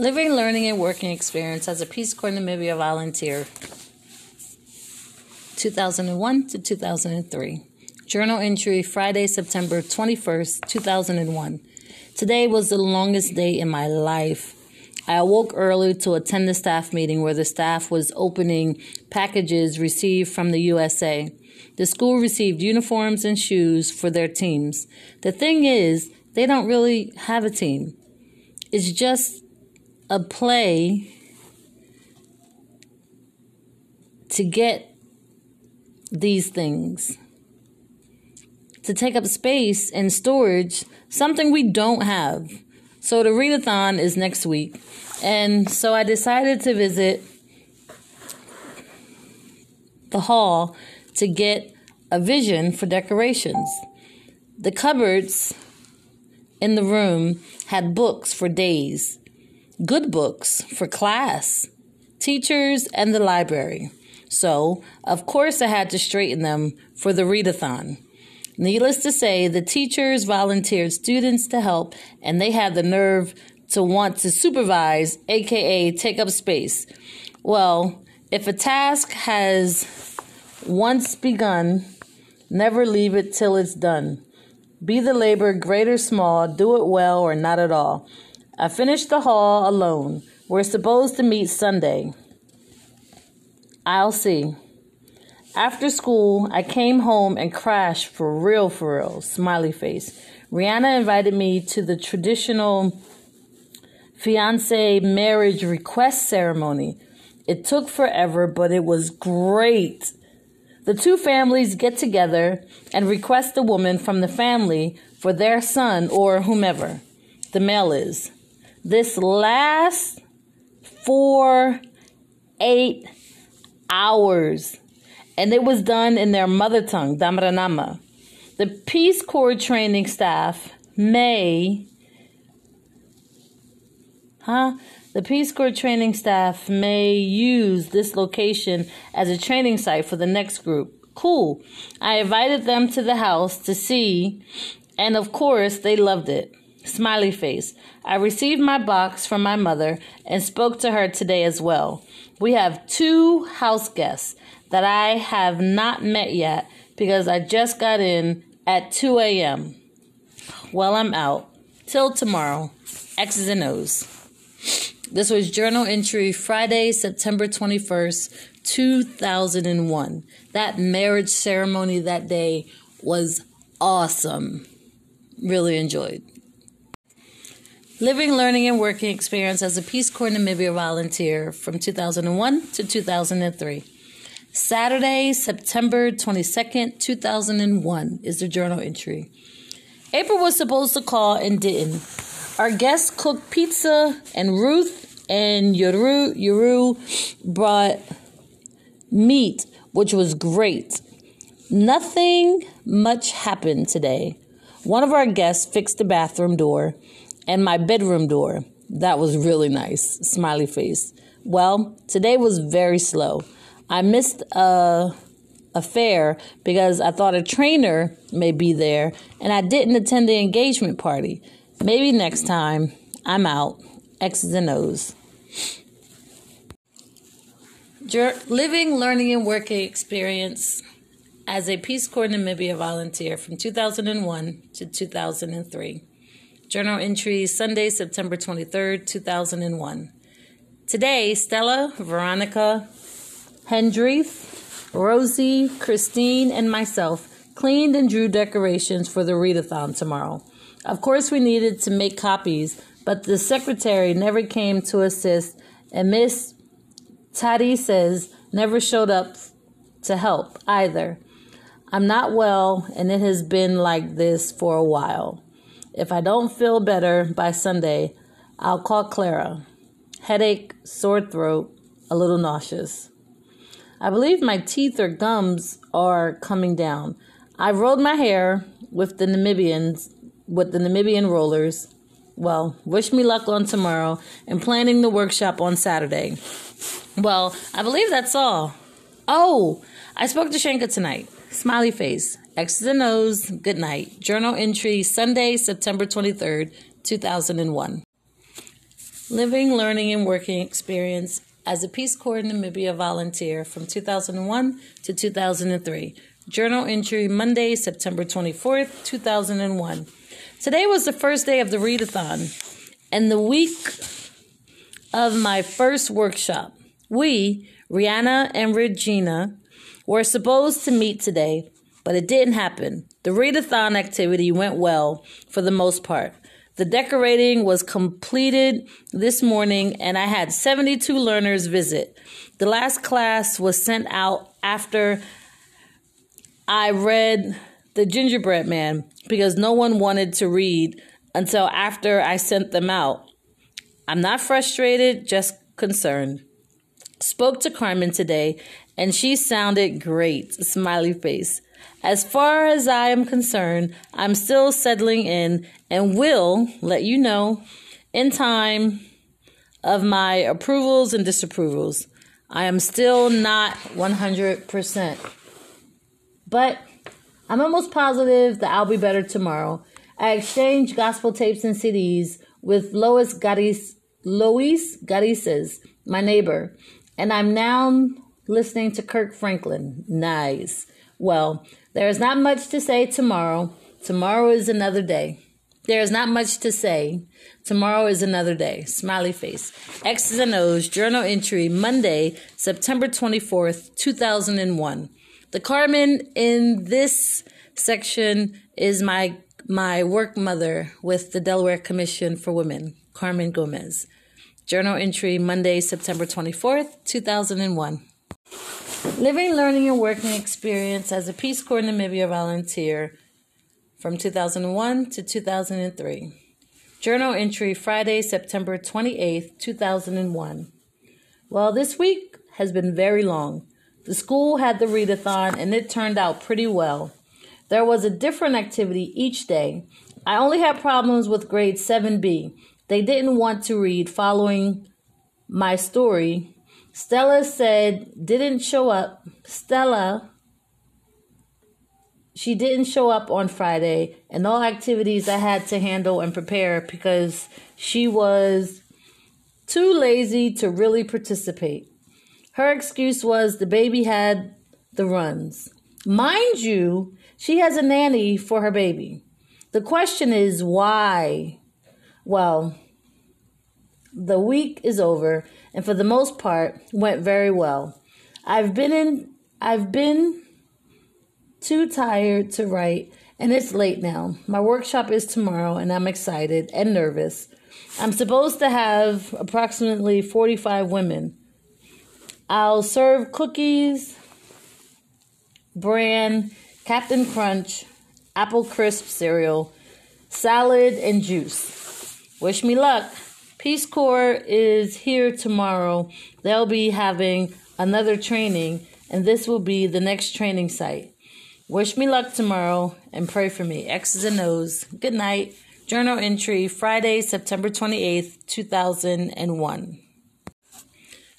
Living, learning, and working experience as a Peace Corps Namibia volunteer, 2001 to 2003. Journal entry Friday, September 21st, 2001. Today was the longest day in my life. I awoke early to attend the staff meeting where the staff was opening packages received from the USA. The school received uniforms and shoes for their teams. The thing is, they don't really have a team. It's just a play to get these things to take up space and storage, something we don't have. So the readathon is next week. And so I decided to visit the hall to get a vision for decorations. The cupboards in the room had books for days good books for class, teachers, and the library. So, of course, I had to straighten them for the readathon. Needless to say, the teachers volunteered students to help, and they had the nerve to want to supervise, aka take up space. Well, if a task has once begun, never leave it till it's done. Be the labor great or small, do it well or not at all. I finished the haul alone. We're supposed to meet Sunday. I'll see. After school, I came home and crashed for real, for real. Smiley face. Rihanna invited me to the traditional fiance marriage request ceremony. It took forever, but it was great. The two families get together and request a woman from the family for their son or whomever the male is. This last four, eight hours. And it was done in their mother tongue, Damara-Nama. The Peace Corps training staff may, huh? The Peace Corps training staff may use this location as a training site for the next group. Cool. I invited them to the house to see, and of course, they loved it. Smiley face. I received my box from my mother and spoke to her today as well. We have two house guests that I have not met yet because I just got in at 2 a.m. Well, I'm out. Till tomorrow. X's and O's. This was journal entry Friday, September 21st, 2001. That marriage ceremony that day was awesome. Really enjoyed. Living, learning, and working experience as a Peace Corps Namibia volunteer from 2001 to 2003. Saturday, September 22nd, 2001 is the journal entry. April was supposed to call and didn't. Our guests cooked pizza, and Ruth and Yuru, Yuru brought meat, which was great. Nothing much happened today. One of our guests fixed the bathroom door and my bedroom door. That was really nice. Smiley face. Well, today was very slow. I missed a, a fair because I thought a trainer may be there and I didn't attend the engagement party. Maybe next time. I'm out. X's and O's. Living, learning, and working experience as a Peace Corps Namibia volunteer from 2001 to 2003. Journal entry Sunday, September 23rd, 2001. Today, Stella, Veronica, Hendrith, Rosie, Christine, and myself cleaned and drew decorations for the readathon tomorrow. Of course, we needed to make copies, but the secretary never came to assist, and Miss Taddy says never showed up to help either. I'm not well, and it has been like this for a while. If I don't feel better by Sunday, I'll call Clara. Headache, sore throat, a little nauseous. I believe my teeth or gums are coming down. I rolled my hair with the Namibians with the Namibian rollers. Well, wish me luck on tomorrow and planning the workshop on Saturday. Well, I believe that's all. Oh, I spoke to Shanka tonight. Smiley face. X's and O's. Good night. Journal entry Sunday, September 23rd, 2001. Living, Learning, and Working Experience as a Peace Corps Namibia volunteer from 2001 to 2003. Journal entry Monday, September 24th, 2001. Today was the first day of the readathon and the week of my first workshop. We, Rihanna and Regina, were supposed to meet today, but it didn't happen. The readathon activity went well for the most part. The decorating was completed this morning and I had 72 learners visit. The last class was sent out after I read The Gingerbread Man because no one wanted to read until after I sent them out. I'm not frustrated, just concerned. Spoke to Carmen today and she sounded great. Smiley face. As far as I am concerned, I'm still settling in and will let you know in time of my approvals and disapprovals. I am still not 100%. But I'm almost positive that I'll be better tomorrow. I exchanged gospel tapes and CDs with Lois Garis, Lois Garises, my neighbor, and I'm now listening to Kirk Franklin. Nice. Well, there is not much to say tomorrow. Tomorrow is another day. There is not much to say. Tomorrow is another day. Smiley face. X's and O's journal entry Monday, September 24th, 2001. The Carmen in this section is my my work mother with the Delaware Commission for Women, Carmen Gomez. Journal entry Monday, September 24th, 2001. Living, learning, and working experience as a Peace Corps Namibia volunteer from 2001 to 2003. Journal entry Friday, September 28th, 2001. Well, this week has been very long. The school had the readathon and it turned out pretty well. There was a different activity each day. I only had problems with grade 7B. They didn't want to read following my story Stella said didn't show up. Stella, she didn't show up on Friday, and all activities I had to handle and prepare because she was too lazy to really participate. Her excuse was the baby had the runs. Mind you, she has a nanny for her baby. The question is why? Well, the week is over and for the most part went very well. I've been in I've been too tired to write and it's late now. My workshop is tomorrow and I'm excited and nervous. I'm supposed to have approximately 45 women. I'll serve cookies, bran, Captain Crunch, Apple Crisp cereal, salad, and juice. Wish me luck. Peace Corps is here tomorrow. They'll be having another training, and this will be the next training site. Wish me luck tomorrow and pray for me. X's and O's. Good night. Journal entry Friday, September 28th, 2001.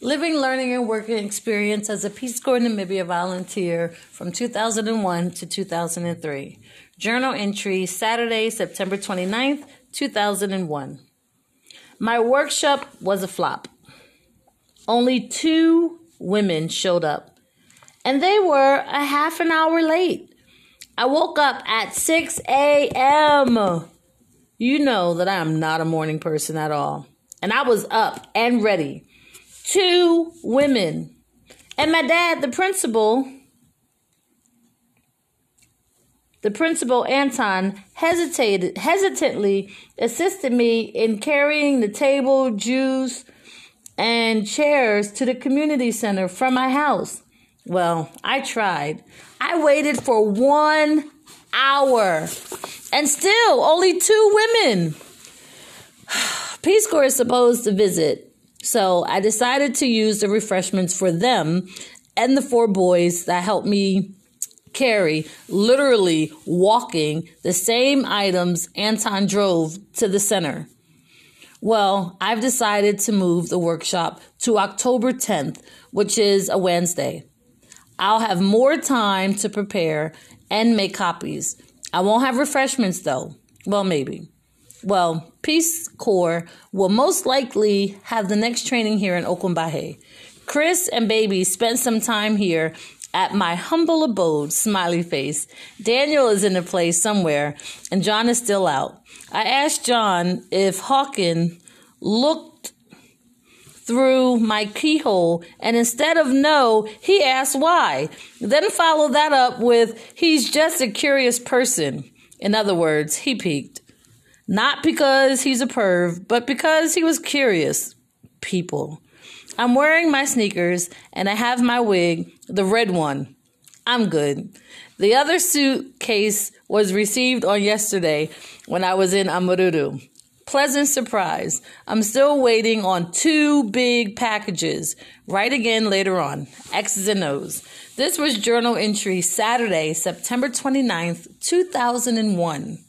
Living, learning, and working experience as a Peace Corps Namibia volunteer from 2001 to 2003. Journal entry Saturday, September 29th, 2001. My workshop was a flop. Only two women showed up, and they were a half an hour late. I woke up at 6 a.m. You know that I am not a morning person at all. And I was up and ready. Two women. And my dad, the principal, the principal, Anton, hesitated, hesitantly assisted me in carrying the table, juice, and chairs to the community center from my house. Well, I tried. I waited for one hour and still only two women. Peace Corps is supposed to visit, so I decided to use the refreshments for them and the four boys that helped me carry, literally walking the same items Anton drove to the center. Well, I've decided to move the workshop to October 10th, which is a Wednesday. I'll have more time to prepare and make copies. I won't have refreshments though. Well, maybe. well, Peace Corps will most likely have the next training here in Oakland Chris and Baby spent some time here at my humble abode, smiley face. Daniel is in the place somewhere, and John is still out. I asked John if Hawken looked through my keyhole, and instead of no, he asked why. Then followed that up with, he's just a curious person. In other words, he peeked. Not because he's a perv, but because he was curious. People. I'm wearing my sneakers and I have my wig, the red one. I'm good. The other suitcase was received on yesterday when I was in Omaruru. Pleasant surprise. I'm still waiting on two big packages. Right again later on. X's and O's. This was journal entry Saturday, September 29th, 2001.